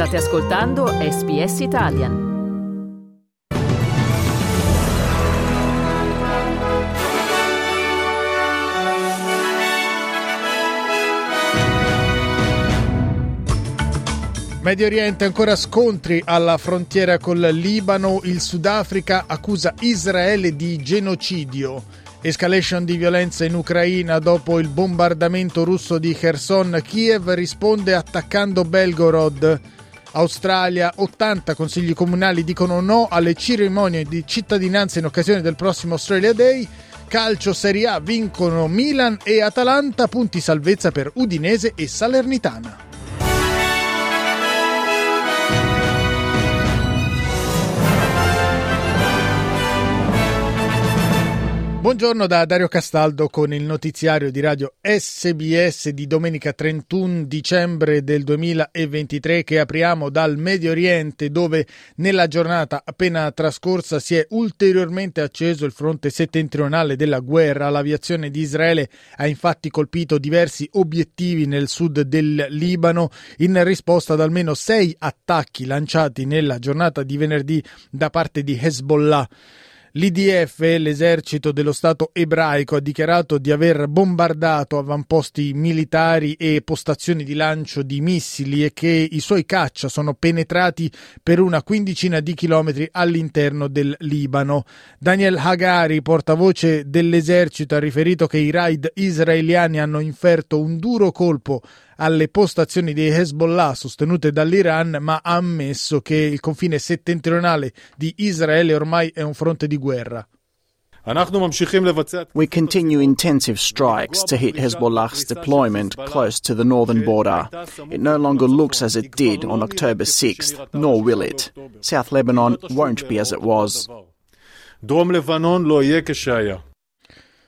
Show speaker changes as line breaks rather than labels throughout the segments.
State ascoltando SBS Italian.
Medio Oriente ancora scontri alla frontiera col Libano, il Sudafrica accusa Israele di genocidio. Escalation di violenza in Ucraina dopo il bombardamento russo di Kherson, Kiev risponde attaccando Belgorod. Australia, 80 consigli comunali dicono no alle cerimonie di cittadinanza in occasione del prossimo Australia Day. Calcio Serie A vincono Milan e Atalanta, punti salvezza per Udinese e Salernitana. Buongiorno da Dario Castaldo con il notiziario di radio SBS di domenica 31 dicembre del 2023 che apriamo dal Medio Oriente dove nella giornata appena trascorsa si è ulteriormente acceso il fronte settentrionale della guerra. L'aviazione di Israele ha infatti colpito diversi obiettivi nel sud del Libano in risposta ad almeno sei attacchi lanciati nella giornata di venerdì da parte di Hezbollah. L'IDF, l'esercito dello Stato ebraico, ha dichiarato di aver bombardato avamposti militari e postazioni di lancio di missili e che i suoi caccia sono penetrati per una quindicina di chilometri all'interno del Libano. Daniel Hagari, portavoce dell'esercito, ha riferito che i raid israeliani hanno inferto un duro colpo alle postazioni di Hezbollah sostenute dall'Iran, ma ha ammesso che il confine settentrionale di Israele ormai è un fronte di guerra.
We continue intensive strikes to hit Hezbollah's deployment close to the northern border. It no longer looks as it did on October 6th, nor will it. South Lebanon won't be as it was.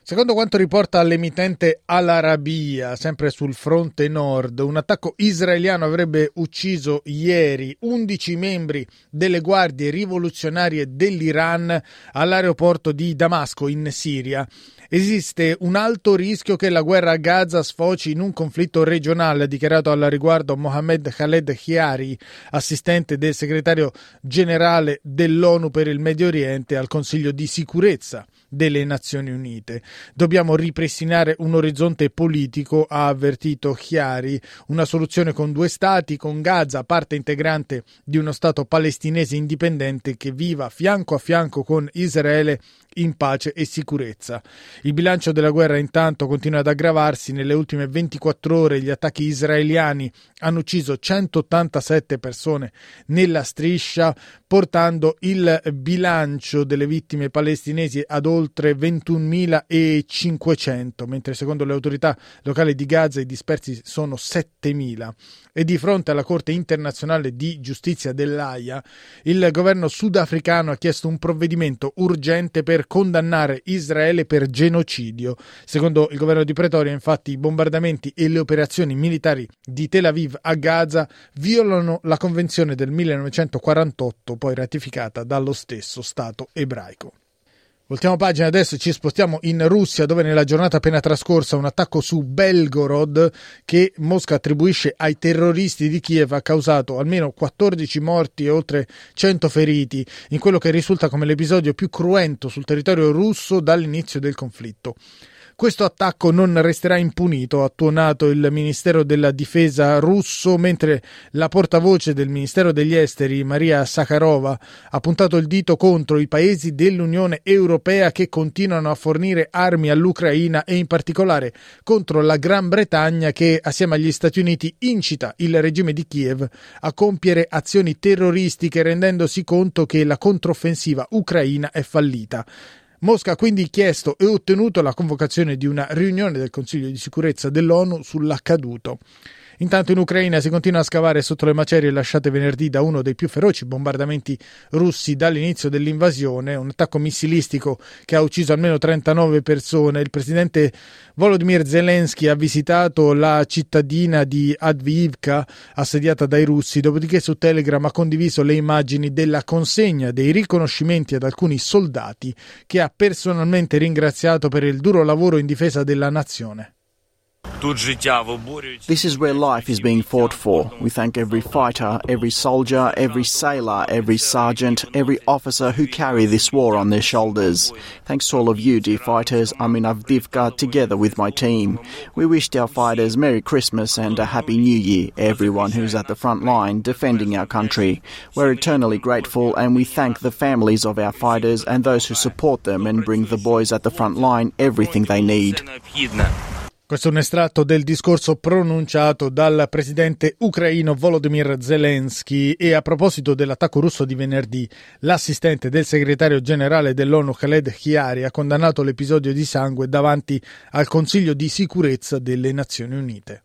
Secondo quanto riporta l'emittente Al Arabiya, sempre sul fronte nord, un attacco israeliano avrebbe ucciso ieri 11 membri delle guardie rivoluzionarie dell'Iran all'aeroporto di Damasco in Siria. Esiste un alto rischio che la guerra a Gaza sfoci in un conflitto regionale, ha dichiarato al riguardo Mohamed Khaled Chiari, assistente del segretario generale dell'ONU per il Medio Oriente al Consiglio di sicurezza delle Nazioni Unite. Dobbiamo ripristinare un orizzonte politico, ha avvertito Chiari, una soluzione con due stati, con Gaza parte integrante di uno Stato palestinese indipendente che viva fianco a fianco con Israele in pace e sicurezza. Il bilancio della guerra intanto continua ad aggravarsi. Nelle ultime 24 ore gli attacchi israeliani hanno ucciso 187 persone nella striscia, portando il bilancio delle vittime palestinesi ad oltre 21.500, mentre secondo le autorità locali di Gaza i dispersi sono 7.000. E di fronte alla Corte internazionale di giustizia dell'AIA, il governo sudafricano ha chiesto un provvedimento urgente per condannare Israele per genocidio. Secondo il governo di Pretoria, infatti, i bombardamenti e le operazioni militari di Tel Aviv a Gaza violano la convenzione del 1948, poi ratificata dallo stesso Stato ebraico. Voltiamo pagina, adesso ci spostiamo in Russia dove nella giornata appena trascorsa un attacco su Belgorod che Mosca attribuisce ai terroristi di Kiev ha causato almeno 14 morti e oltre 100 feriti in quello che risulta come l'episodio più cruento sul territorio russo dall'inizio del conflitto. Questo attacco non resterà impunito, ha tuonato il Ministero della Difesa russo, mentre la portavoce del Ministero degli Esteri, Maria Sakharova, ha puntato il dito contro i paesi dell'Unione Europea che continuano a fornire armi all'Ucraina e in particolare contro la Gran Bretagna che, assieme agli Stati Uniti, incita il regime di Kiev a compiere azioni terroristiche rendendosi conto che la controffensiva ucraina è fallita. Mosca ha quindi chiesto e ottenuto la convocazione di una riunione del Consiglio di sicurezza dell'ONU sull'accaduto. Intanto in Ucraina si continua a scavare sotto le macerie lasciate venerdì da uno dei più feroci bombardamenti russi dall'inizio dell'invasione, un attacco missilistico che ha ucciso almeno 39 persone. Il presidente Volodymyr Zelensky ha visitato la cittadina di Adviivka assediata dai russi, dopodiché su Telegram ha condiviso le immagini della consegna dei riconoscimenti ad alcuni soldati che ha personalmente ringraziato per il duro lavoro in difesa della nazione.
This is where life is being fought for. We thank every fighter, every soldier, every sailor, every sergeant, every officer who carry this war on their shoulders. Thanks to all of you, dear fighters. I'm in Avdivka together with my team. We wished our fighters Merry Christmas and a Happy New Year, everyone who's at the front line defending our country. We're eternally grateful and we thank the families of our fighters and those who support them and bring the boys at the front line everything they need.
Questo è un estratto del discorso pronunciato dal presidente ucraino Volodymyr Zelensky e a proposito dell'attacco russo di venerdì, l'assistente del segretario generale dell'ONU Khaled Chiari ha condannato l'episodio di sangue davanti al Consiglio di sicurezza delle Nazioni Unite.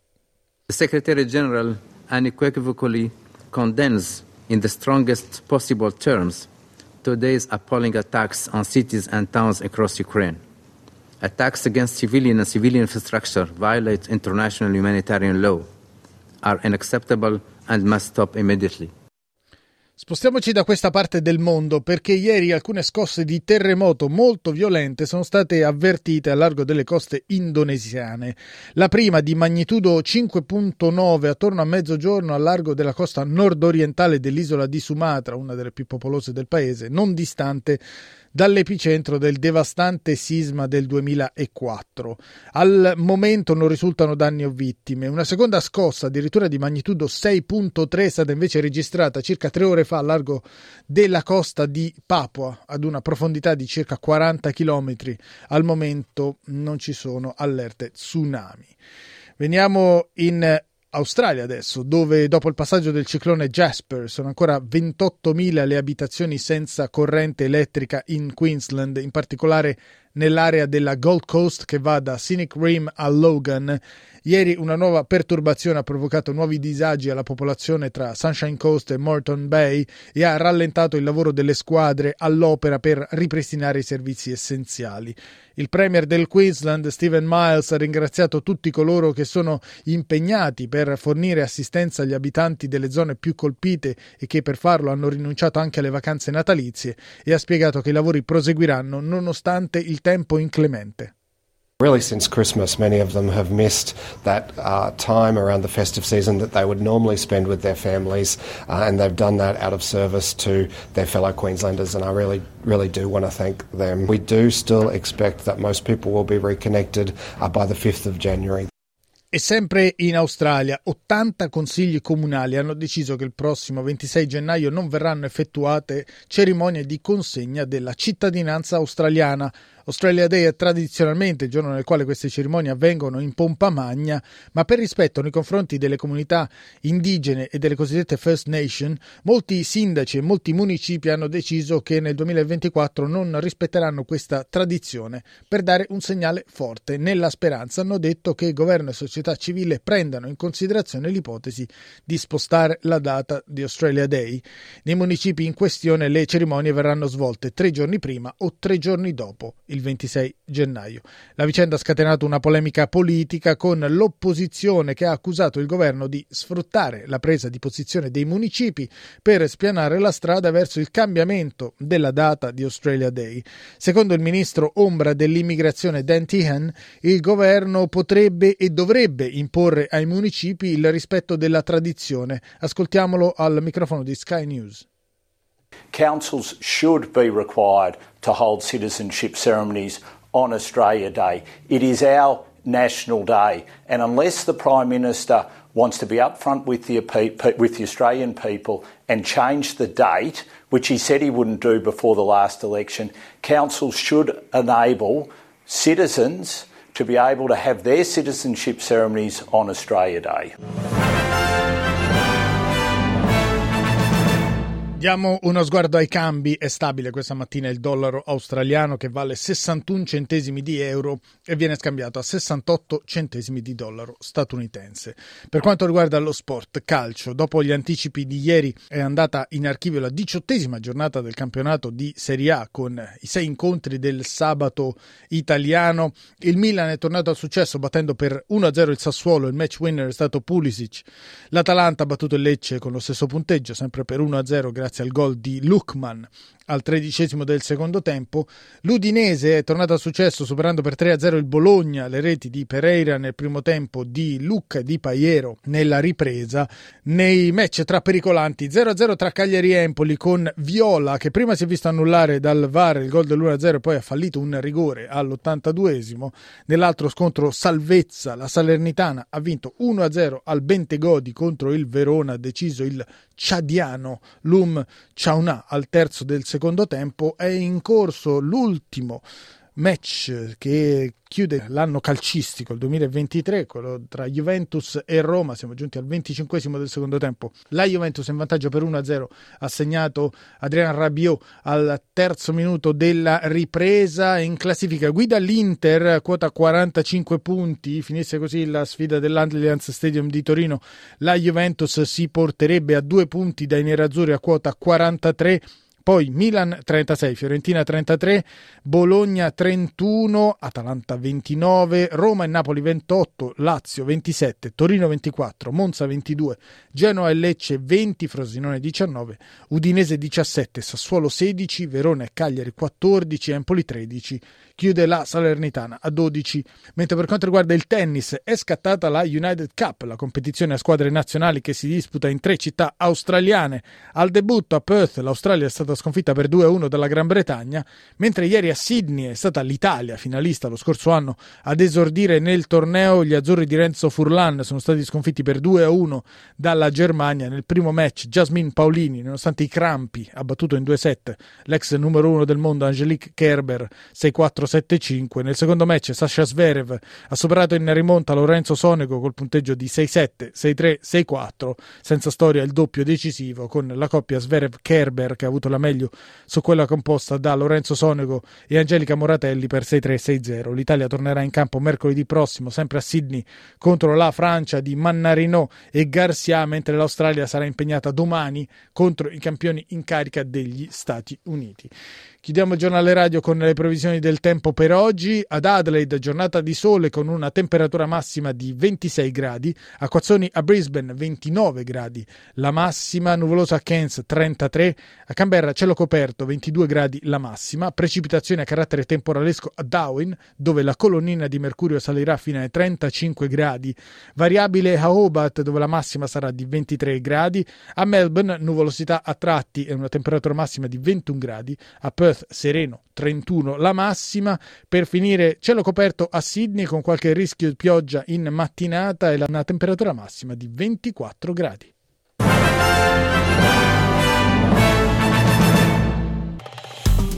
The Secretary General unequivocally condemns in the strongest possible terms today's appalling attacks on cities and towns across Ukraine. Attacks against civilian and civilian infrastructure violate international humanitarian law, are unacceptable and must stop immediately.
Spostiamoci da questa parte del mondo perché ieri alcune scosse di terremoto molto violente sono state avvertite a largo delle coste indonesiane. La prima di magnitudo 5.9 attorno a mezzogiorno a largo della costa nord-orientale dell'isola di Sumatra, una delle più popolose del paese, non distante dall'epicentro del devastante sisma del 2004. Al momento non risultano danni o vittime. Una seconda scossa, addirittura di magnitudo 6.3, è stata invece registrata circa tre ore fa a largo della costa di Papua, ad una profondità di circa 40 km. Al momento non ci sono allerte tsunami. Veniamo in Australia adesso, dove dopo il passaggio del ciclone Jasper sono ancora 28.000 le abitazioni senza corrente elettrica in Queensland, in particolare nell'area della Gold Coast che va da Scenic Rim a Logan. Ieri una nuova perturbazione ha provocato nuovi disagi alla popolazione tra Sunshine Coast e Morton Bay e ha rallentato il lavoro delle squadre all'opera per ripristinare i servizi essenziali. Il premier del Queensland, Stephen Miles, ha ringraziato tutti coloro che sono impegnati per fornire assistenza agli abitanti delle zone più colpite e che per farlo hanno rinunciato anche alle vacanze natalizie e ha spiegato che i lavori proseguiranno nonostante il tempo inclemente.
Really, since Christmas, many of them have missed that uh, time around the festive season that they would normally spend with their families, uh, and they've done that out of service to their fellow Queenslanders, and I really, really do want to thank them. We do still expect that most people will be reconnected uh, by the 5th of January.
E sempre in Australia, 80 consigli comunali hanno deciso che il prossimo 26 gennaio non verranno effettuate cerimonie di consegna della cittadinanza australiana Australia Day è tradizionalmente il giorno nel quale queste cerimonie avvengono in pompa magna, ma per rispetto nei confronti delle comunità indigene e delle cosiddette First Nation, molti sindaci e molti municipi hanno deciso che nel 2024 non rispetteranno questa tradizione per dare un segnale forte. Nella speranza hanno detto che governo e società civile prendano in considerazione l'ipotesi di spostare la data di Australia Day. Nei municipi in questione le cerimonie verranno svolte tre giorni prima o tre giorni dopo il il 26 gennaio. La vicenda ha scatenato una polemica politica con l'opposizione che ha accusato il governo di sfruttare la presa di posizione dei municipi per spianare la strada verso il cambiamento della data di Australia Day. Secondo il ministro ombra dell'immigrazione Dan Tehan, il governo potrebbe e dovrebbe imporre ai municipi il rispetto della tradizione. Ascoltiamolo al microfono di Sky News.
Councils should be required to hold citizenship ceremonies on Australia Day. It is our national day, and unless the Prime Minister wants to be upfront with the, with the Australian people and change the date, which he said he wouldn't do before the last election, councils should enable citizens to be able to have their citizenship ceremonies on Australia Day.
Diamo uno sguardo ai cambi. È stabile questa mattina il dollaro australiano che vale 61 centesimi di euro e viene scambiato a 68 centesimi di dollaro statunitense. Per quanto riguarda lo sport calcio, dopo gli anticipi di ieri è andata in archivio la diciottesima giornata del campionato di Serie A con i sei incontri del sabato italiano. Il Milan è tornato al successo battendo per 1-0 il Sassuolo, il match winner è stato Pulisic. L'Atalanta ha battuto il Lecce con lo stesso punteggio, sempre per 1-0 grazie grazie al gol di Lukman. Al tredicesimo del secondo tempo. L'Udinese è tornato a successo superando per 3-0 il Bologna, le reti di Pereira nel primo tempo, di Lucca di Paiero nella ripresa. Nei match tra pericolanti 0-0 tra Cagliari e Empoli con Viola che prima si è visto annullare dal VAR il gol dell'1-0 e poi ha fallito un rigore all'82esimo. Nell'altro scontro Salvezza, la Salernitana ha vinto 1-0 al Bentegodi contro il Verona, deciso il ciadiano Lum Chauna al terzo del secondo tempo. È in corso l'ultimo match che chiude l'anno calcistico, il 2023, quello tra Juventus e Roma. Siamo giunti al 25 del secondo tempo. La Juventus in vantaggio per 1-0 ha segnato Adrian Rabiot al terzo minuto della ripresa. In classifica guida l'Inter, quota 45 punti. Finisse così la sfida dell'Allianz Stadium di Torino. La Juventus si porterebbe a due punti dai nerazzurri a quota 43 poi Milan 36, Fiorentina 33, Bologna 31, Atalanta 29, Roma e Napoli 28, Lazio 27, Torino 24, Monza 22, Genoa e Lecce 20, Frosinone 19, Udinese 17, Sassuolo 16, Verona e Cagliari 14, Empoli 13, chiude la Salernitana a 12. Mentre per quanto riguarda il tennis è scattata la United Cup, la competizione a squadre nazionali che si disputa in tre città australiane. Al debutto a Perth l'Australia è stata sconfitta per 2-1 dalla Gran Bretagna, mentre ieri a Sydney è stata l'Italia, finalista lo scorso anno, ad esordire nel torneo. Gli azzurri di Renzo Furlan sono stati sconfitti per 2-1 dalla Germania. Nel primo match Jasmine Paolini, nonostante i crampi, ha battuto in due set l'ex numero uno del mondo Angelique Kerber 6-4-7-5. Nel secondo match Sasha Zverev ha superato in rimonta Lorenzo Sonego col punteggio di 6-7, 6-3, 6-4, senza storia il doppio decisivo con la coppia Zverev-Kerber che ha avuto la meglio su quella composta da Lorenzo Sonego e Angelica Moratelli per 6-3-6-0. L'Italia tornerà in campo mercoledì prossimo, sempre a Sydney, contro la Francia di Mannarino e Garcia, mentre l'Australia sarà impegnata domani contro i campioni in carica degli Stati Uniti. Chiudiamo il giornale radio con le previsioni del tempo per oggi. Ad Adelaide giornata di sole con una temperatura massima di 26 gradi, a Quazzoni a Brisbane 29 gradi, la massima nuvolosa a Cairns 33, a Canberra cielo coperto 22 gradi la massima, precipitazioni a carattere temporalesco a Darwin dove la colonnina di mercurio salirà fino ai 35 gradi, variabile a Hobart dove la massima sarà di 23 gradi, a Melbourne nuvolosità a tratti e una temperatura massima di 21 gradi, a Perth sereno 31 la massima, per finire cielo coperto a Sydney con qualche rischio di pioggia in mattinata e una temperatura massima di 24 gradi.